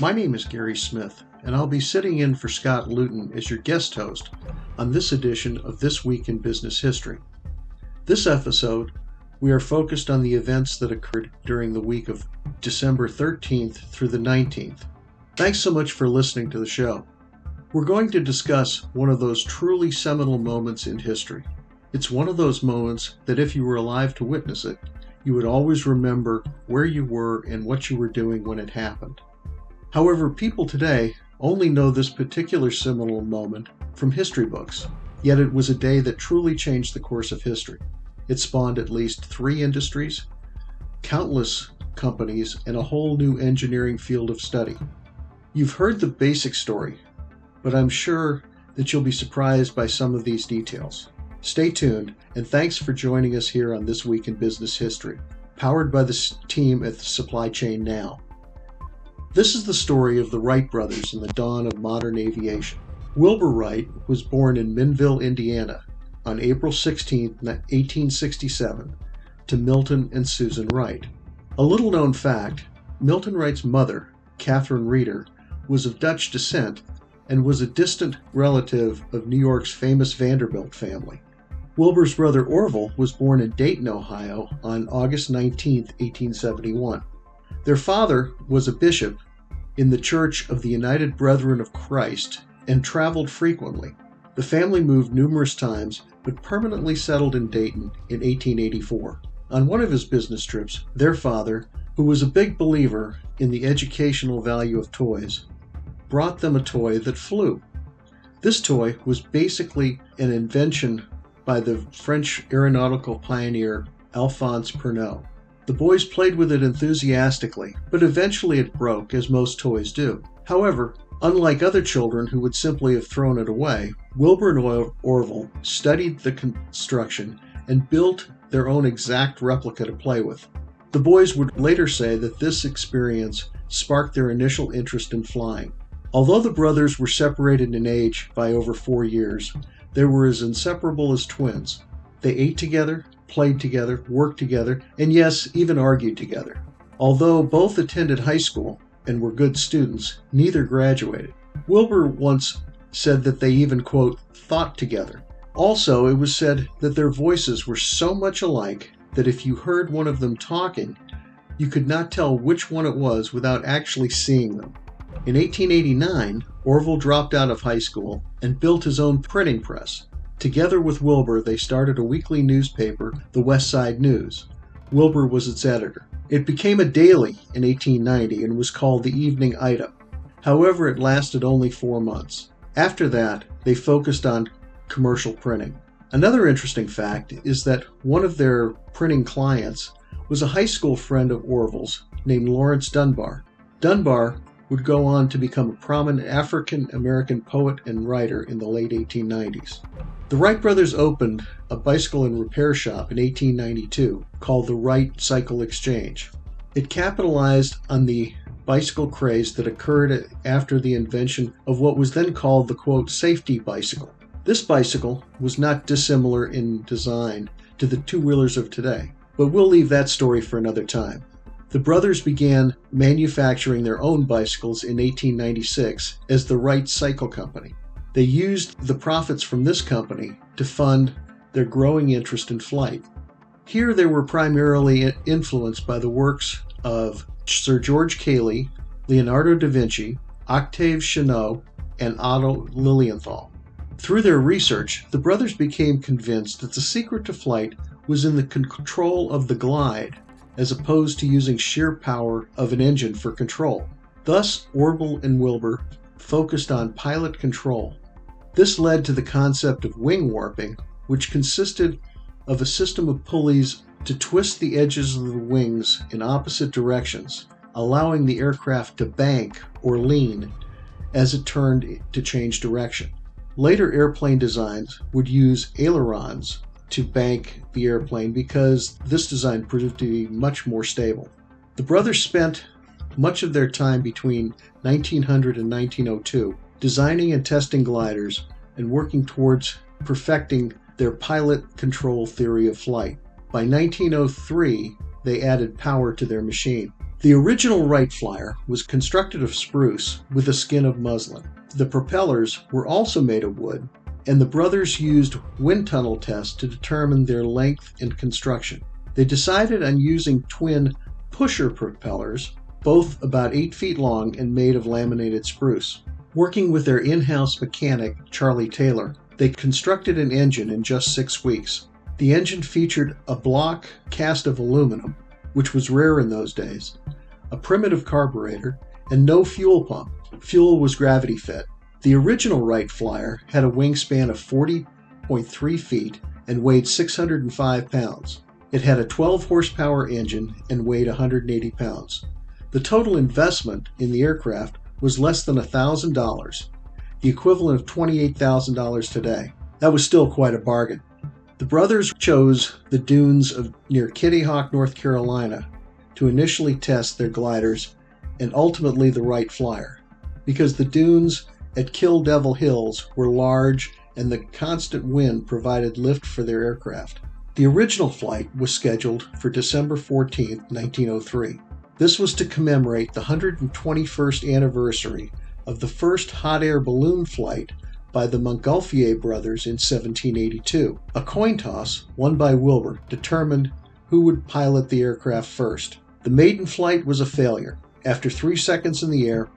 My name is Gary Smith, and I'll be sitting in for Scott Luton as your guest host on this edition of This Week in Business History. This episode, we are focused on the events that occurred during the week of December 13th through the 19th. Thanks so much for listening to the show. We're going to discuss one of those truly seminal moments in history. It's one of those moments that if you were alive to witness it, you would always remember where you were and what you were doing when it happened. However, people today only know this particular seminal moment from history books, yet it was a day that truly changed the course of history. It spawned at least three industries, countless companies, and a whole new engineering field of study. You've heard the basic story, but I'm sure that you'll be surprised by some of these details. Stay tuned, and thanks for joining us here on This Week in Business History, powered by the team at the Supply Chain Now. This is the story of the Wright brothers and the dawn of modern aviation. Wilbur Wright was born in Millville, Indiana, on April 16, 1867, to Milton and Susan Wright. A little known fact Milton Wright's mother, Catherine Reeder, was of Dutch descent and was a distant relative of New York's famous Vanderbilt family. Wilbur's brother Orville was born in Dayton, Ohio on August 19, 1871. Their father was a bishop in the Church of the United Brethren of Christ and traveled frequently. The family moved numerous times but permanently settled in Dayton in 1884. On one of his business trips, their father, who was a big believer in the educational value of toys, brought them a toy that flew. This toy was basically an invention by the French aeronautical pioneer Alphonse Pénaud. The boys played with it enthusiastically, but eventually it broke, as most toys do. However, unlike other children who would simply have thrown it away, Wilbur and Orville studied the construction and built their own exact replica to play with. The boys would later say that this experience sparked their initial interest in flying. Although the brothers were separated in age by over four years, they were as inseparable as twins. They ate together, played together, worked together, and yes, even argued together. Although both attended high school and were good students, neither graduated. Wilbur once said that they even, quote, thought together. Also, it was said that their voices were so much alike that if you heard one of them talking, you could not tell which one it was without actually seeing them. In 1889, Orville dropped out of high school and built his own printing press. Together with Wilbur, they started a weekly newspaper, the West Side News. Wilbur was its editor. It became a daily in 1890 and was called the Evening Item. However, it lasted only four months. After that, they focused on commercial printing. Another interesting fact is that one of their printing clients was a high school friend of Orville's named Laurence Dunbar. Dunbar would go on to become a prominent African American poet and writer in the late 1890s. The Wright brothers opened a bicycle and repair shop in 1892 called the Wright Cycle Exchange. It capitalized on the bicycle craze that occurred after the invention of what was then called the quote safety bicycle. This bicycle was not dissimilar in design to the two wheelers of today, but we'll leave that story for another time. The brothers began manufacturing their own bicycles in 1896 as the Wright Cycle Company. They used the profits from this company to fund their growing interest in flight. Here they were primarily influenced by the works of Sir George Cayley, Leonardo da Vinci, Octave Chanute, and Otto Lilienthal. Through their research, the brothers became convinced that the secret to flight was in the control of the glide, as opposed to using sheer power of an engine for control. Thus, Orville and Wilbur focused on pilot control. This led to the concept of wing warping, which consisted of a system of pulleys to twist the edges of the wings in opposite directions, allowing the aircraft to bank or lean as it turned to change direction. Later airplane designs would use ailerons to bank the airplane because this design proved to be much more stable. The brothers spent much of their time between 1900 and 1902 designing and testing gliders and working towards perfecting their pilot control theory of flight. By 1903, they added power to their machine. The original Wright Flyer was constructed of spruce with a skin of muslin. The propellers were also made of wood, and the brothers used wind tunnel tests to determine their length and construction. They decided on using twin pusher propellers, both about 8 feet long and made of laminated spruce. Working with their in house mechanic, Charlie Taylor, they constructed an engine in just six weeks. The engine featured a block cast of aluminum, which was rare in those days, a primitive carburetor, and no fuel pump. Fuel was gravity fed. The original Wright Flyer had a wingspan of 40.3 feet and weighed 605 pounds. It had a 12 horsepower engine and weighed 180 pounds. The total investment in the aircraft was less than $1,000, the equivalent of $28,000 today. That was still quite a bargain. The brothers chose the dunes of near Kitty Hawk, North Carolina, to initially test their gliders and ultimately the Wright Flyer, because the dunes at Kill Devil Hills were large and the constant wind provided lift for their aircraft. The original flight was scheduled for December 14, 1903. This was to commemorate the 121st anniversary of the first hot air balloon flight by the Montgolfier brothers in 1782. A coin toss, won by Wilbur, determined who would pilot the aircraft first. The maiden flight was a failure. After three seconds in the air,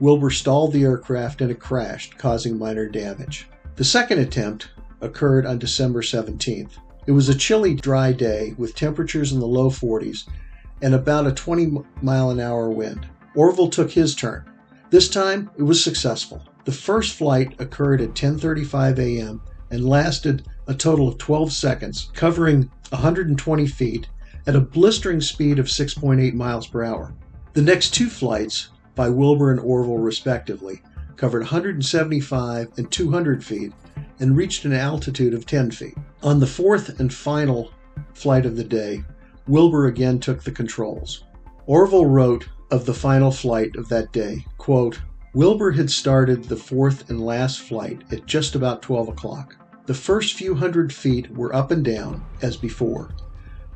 Wilbur stalled the aircraft and it crashed, causing minor damage. The second attempt occurred on December 17th. It was a chilly, dry day with temperatures in the low 40s and about a 20 mile an hour wind. Orville took his turn. This time, it was successful. The first flight occurred at 10:35 a.m. and lasted a total of 12 seconds, covering 120 feet at a blistering speed of 6.8 miles per hour. The next two flights, by Wilbur and Orville respectively, covered 175 and 200 feet and reached an altitude of 10 feet. On the fourth and final flight of the day, Wilbur again took the controls. Orville wrote of the final flight of that day, quote, Wilbur had started the fourth and last flight at just about 12 o'clock. The first few hundred feet were up and down, as before,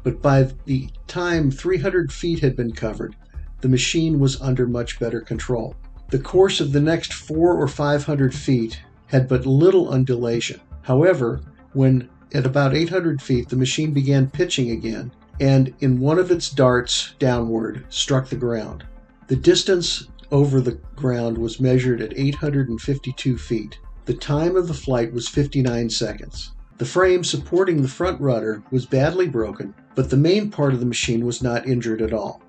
but by the time 300 feet had been covered, the machine was under much better control. The course of the next four or 500 feet had but little undulation. However, when at about 800 feet the machine began pitching again, and in one of its darts downward struck the ground. The distance over the ground was measured at 852 feet. The time of the flight was 59 seconds. The frame supporting the front rudder was badly broken, but the main part of the machine was not injured at all.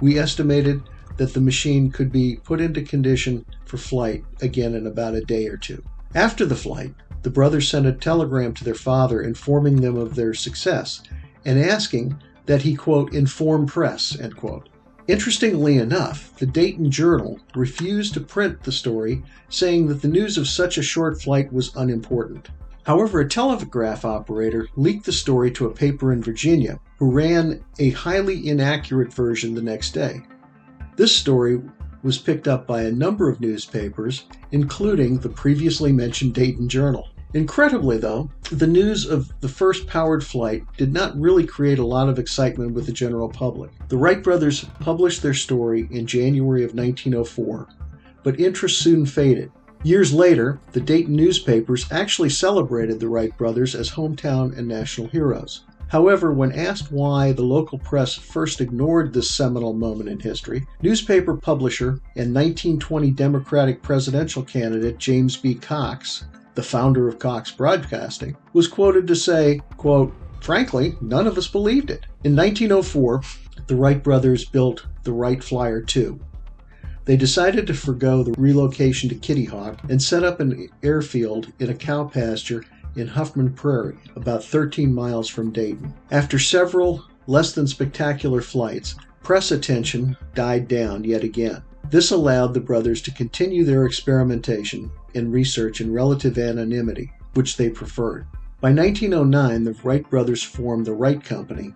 We estimated that the machine could be put into condition for flight again in about a day or two. After the flight, the brothers sent a telegram to their father informing them of their success and asking that he, quote, inform press, end quote. Interestingly enough, the Dayton Journal refused to print the story, saying that the news of such a short flight was unimportant. However, a telegraph operator leaked the story to a paper in Virginia, who ran a highly inaccurate version the next day. This story was picked up by a number of newspapers, including the previously mentioned Dayton Journal. Incredibly, though, the news of the first powered flight did not really create a lot of excitement with the general public. The Wright brothers published their story in January of 1904, but interest soon faded. Years later, the Dayton newspapers actually celebrated the Wright brothers as hometown and national heroes. However, when asked why the local press first ignored this seminal moment in history, newspaper publisher and 1920 Democratic presidential candidate James B. Cox, the founder of Cox Broadcasting, was quoted to say, quote, Frankly, none of us believed it. In 1904, the Wright brothers built the Wright Flyer 2. They decided to forego the relocation to Kitty Hawk and set up an airfield in a cow pasture in Huffman Prairie, about 13 miles from Dayton. After several less than spectacular flights, press attention died down yet again. This allowed the brothers to continue their experimentation and research in relative anonymity, which they preferred. By 1909, the Wright brothers formed the Wright Company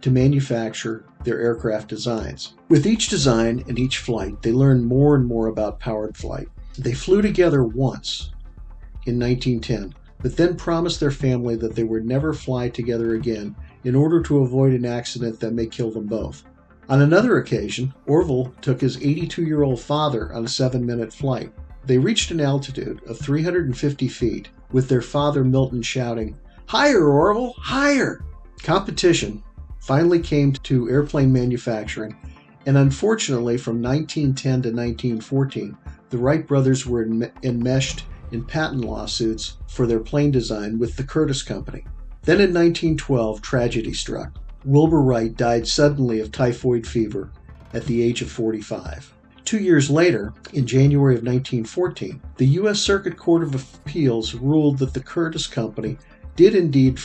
to manufacture their aircraft designs. With each design and each flight, they learned more and more about powered flight. They flew together once in 1910, but then promised their family that they would never fly together again in order to avoid an accident that may kill them both. On another occasion, Orville took his 82 year old father on a seven minute flight. They reached an altitude of 350 feet, with their father Milton shouting, Higher, Orville, higher! Competition finally came to airplane manufacturing, and unfortunately, from 1910 to 1914, the Wright brothers were enmeshed in patent lawsuits for their plane design with the Curtiss Company. Then in 1912, tragedy struck. Wilbur Wright died suddenly of typhoid fever at the age of 45. Two years later, in January of 1914, the U.S. Circuit Court of Appeals ruled that the Curtiss Company did indeed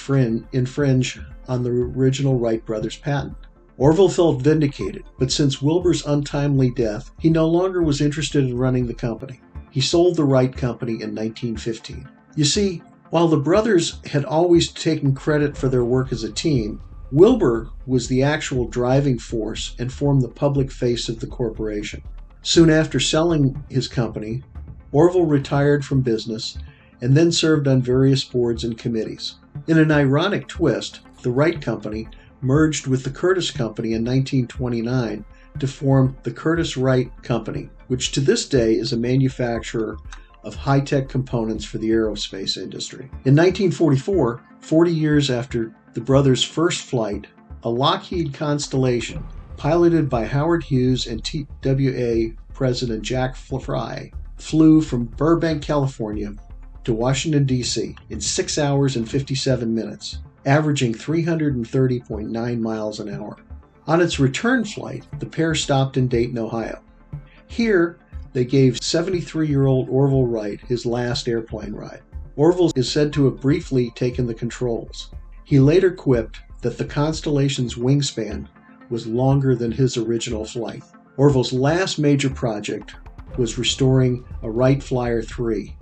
infringe on the original Wright brothers patent. Orville felt vindicated, but since Wilbur's untimely death, he no longer was interested in running the company. He sold the Wright Company in 1915. You see, while the brothers had always taken credit for their work as a team, Wilbur was the actual driving force and formed the public face of the corporation. Soon after selling his company, Orville retired from business and then served on various boards and committees. In an ironic twist, the Wright Company merged with the Curtiss Company in 1929 to form the Curtiss Wright Company, which to this day is a manufacturer of high tech components for the aerospace industry. In 1944, 40 years after the brothers' first flight, a Lockheed Constellation, piloted by Howard Hughes and TWA President Jack Fry, flew from Burbank, California to Washington, D.C. in 6 hours and 57 minutes, averaging 330.9 miles an hour. On its return flight, the pair stopped in Dayton, Ohio. Here, they gave 73 year old Orville Wright his last airplane ride. Orville is said to have briefly taken the controls. He later quipped that the Constellation's wingspan was longer than his original flight. Orville's last major project was restoring a Wright Flyer 3,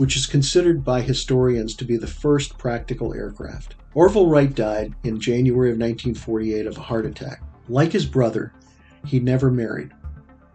which is considered by historians to be the first practical aircraft. Orville Wright died in January of 1948 of a heart attack. Like his brother, he never married.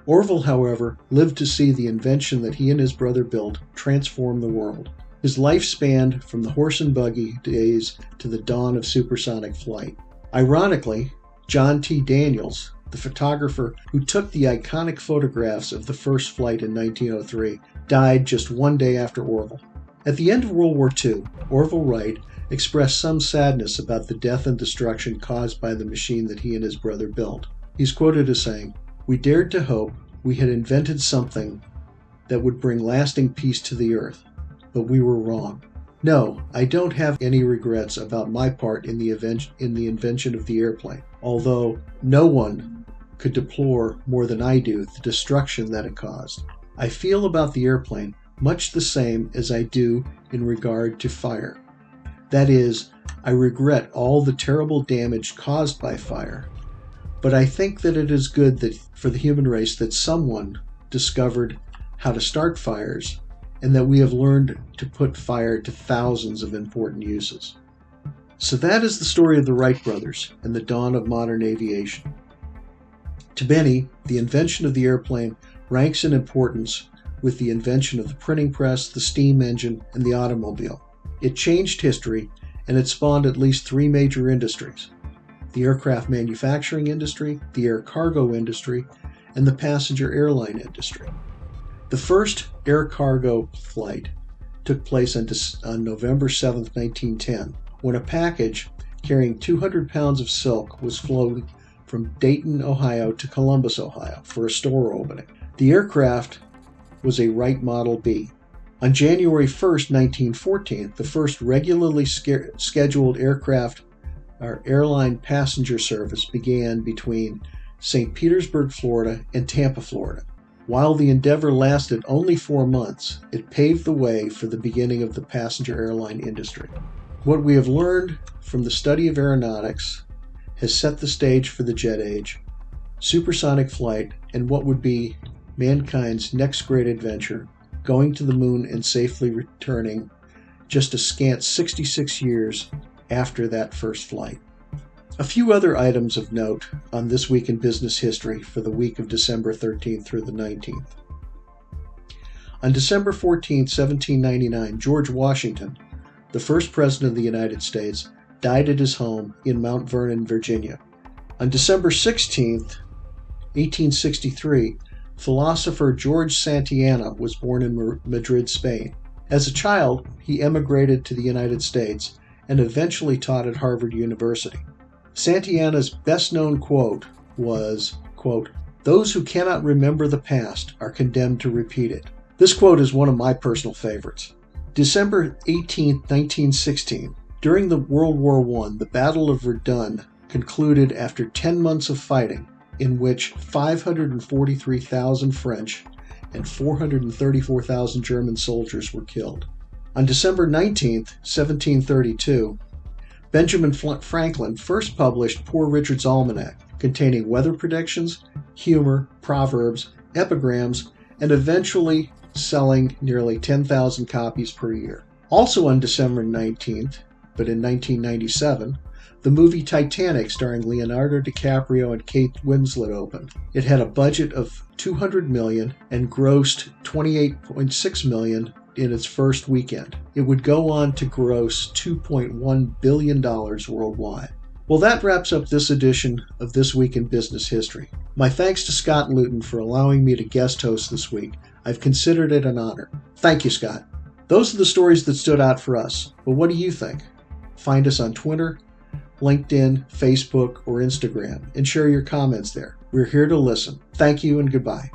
Orville, however, lived to see the invention that he and his brother built transform the world. His life spanned from the horse and buggy days to the dawn of supersonic flight. Ironically, John T. Daniels, the photographer who took the iconic photographs of the first flight in 1903, died just one day after Orville. At the end of World War II, Orville Wright expressed some sadness about the death and destruction caused by the machine that he and his brother built. He's quoted as saying, We dared to hope we had invented something that would bring lasting peace to the earth, but we were wrong. No, I don't have any regrets about my part in the, event- in the invention of the airplane, although no one could deplore more than I do the destruction that it caused. I feel about the airplane much the same as I do in regard to fire. That is, I regret all the terrible damage caused by fire, but I think that it is good that for the human race that someone discovered how to start fires and that we have learned to put fire to thousands of important uses. So that is the story of the Wright brothers and the dawn of modern aviation. To many, the invention of the airplane ranks in importance with the invention of the printing press, the steam engine, and the automobile. It changed history and it spawned at least three major industries the aircraft manufacturing industry, the air cargo industry, and the passenger airline industry. The first air cargo flight took place on, on November 7, 1910, when a package carrying 200 pounds of silk was flown from Dayton, Ohio to Columbus, Ohio for a store opening. The aircraft was a Wright Model B. On January 1, 1914, the first regularly scheduled aircraft or airline passenger service began between St. Petersburg, Florida, and Tampa, Florida. While the endeavor lasted only four months, it paved the way for the beginning of the passenger airline industry. What we have learned from the study of aeronautics has set the stage for the jet age, supersonic flight, and what would be mankind's next great adventure, going to the moon and safely returning just a scant 66 years after that first flight. A few other items of note on This Week in Business History for the week of December 13th through the 19th. On December 14, 1799, George Washington, the first president of the United States, died at his home in Mount Vernon, Virginia. On December 16, 1863, philosopher George Santayana was born in Madrid, Spain. As a child, he emigrated to the United States and eventually taught at Harvard University. Santayana's best known quote was, quote, Those who cannot remember the past are condemned to repeat it. This quote is one of my personal favorites. December 18, 1916, during the World War I, the Battle of Verdun concluded after 10 months of fighting, in which 543,000 French and 434,000 German soldiers were killed. On December 19, 1732, Benjamin Franklin first published Poor Richard's Almanac, containing weather predictions, humor, proverbs, epigrams, and eventually selling nearly 10,000 copies per year. Also on December 19th, but in 1997, the movie Titanic starring Leonardo DiCaprio and Kate Winslet opened. It had a budget of 200 million and grossed 28.6 million in its first weekend. It would go on to gross $2.1 billion worldwide. Well, that wraps up this edition of This Week in Business History. My thanks to Scott Luton for allowing me to guest host this week. I've considered it an honor. Thank you, Scott. Those are the stories that stood out for us. But what do you think? Find us on Twitter, LinkedIn, Facebook, or Instagram and share your comments there. We're here to listen. Thank you and goodbye.